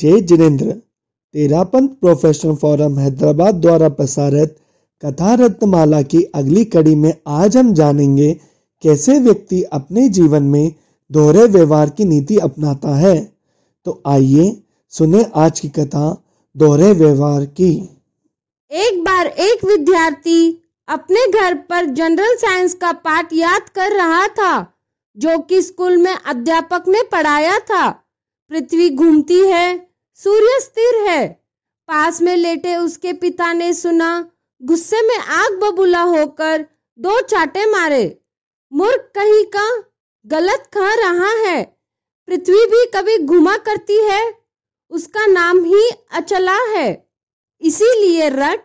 जय Jinendra Terapanth professional forum Hyderabad द्वारा प्रसारित कथा रत्नमाला की अगली कड़ी में आज हम जानेंगे कैसे व्यक्ति अपने जीवन में दोहरे व्यवहार की नीति अपनाता है। तो आइए सुने आज की कथा दोहरे व्यवहार की। एक बार एक विद्यार्थी अपने घर पर जनरल साइंस का पाठ याद कर रहा था, जो कि स्कूल में अध्यापक ने पढ़ाया था। पृथ्वी घूमती है सूर्य स्थिर है। पास में लेटे उसके पिता ने सुना, गुस्से में आग बबूला होकर दो चाटे मारे। मूर्ख कहीं का गलत खा रहा है। पृथ्वी भी कभी घुमा करती है, उसका नाम ही अचला है। इसीलिए रट,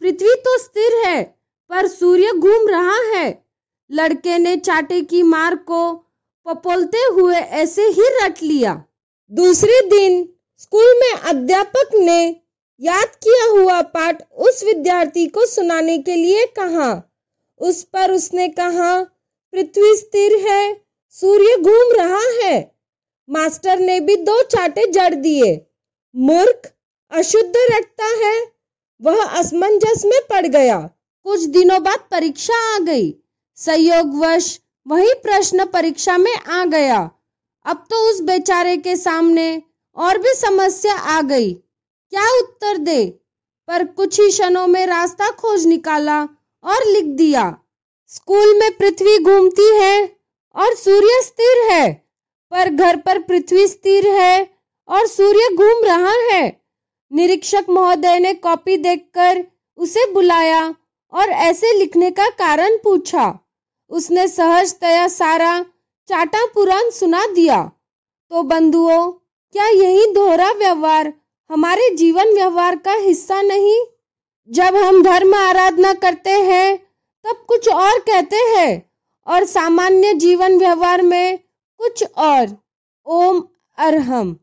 पृथ्वी तो स्थिर है, पर सूर्य घूम रहा है। लड़के ने चाटे की मार को पपोलते हुए ऐसे ही रट लिया। दूसरे दिन स्कूल में अध्यापक ने याद किया हुआ पाठ उस विद्यार्थी को सुनाने के लिए कहा। उस पर उसने कहा, पृथ्वी स्थिर है, सूर्य घूम रहा है। मास्टर ने भी दो चाटे जड़ दिए। मूर्ख, अशुद्ध रटता है। वह असमंजस में पड़ गया। कुछ दिनों बाद परीक्षा आ गई। संयोगवश वही प्रश्न परीक्षा में आ गया। अब तो उस बेचारे के सामने और भी समस्या आ गई। क्या उत्तर दे? पर कुछ ही क्षणों में रास्ता खोज निकाला और लिख दिया, स्कूल में पृथ्वी घूमती है और सूर्य स्थिर है, पर घर पर पृथ्वी स्थिर है और सूर्य घूम रहा है। निरीक्षक महोदय ने कॉपी देखकर उसे बुलाया और ऐसे लिखने का कारण पूछा। उसने सहजतया सारा चाटा पुराण सुना दिया। तो बंधुओं क्या यही दोहरा व्यवहार हमारे जीवन व्यवहार का हिस्सा नहीं? जब हम धर्म आराधना करते हैं, तब कुछ और कहते हैं और सामान्य जीवन व्यवहार में कुछ और। ओम अरहम।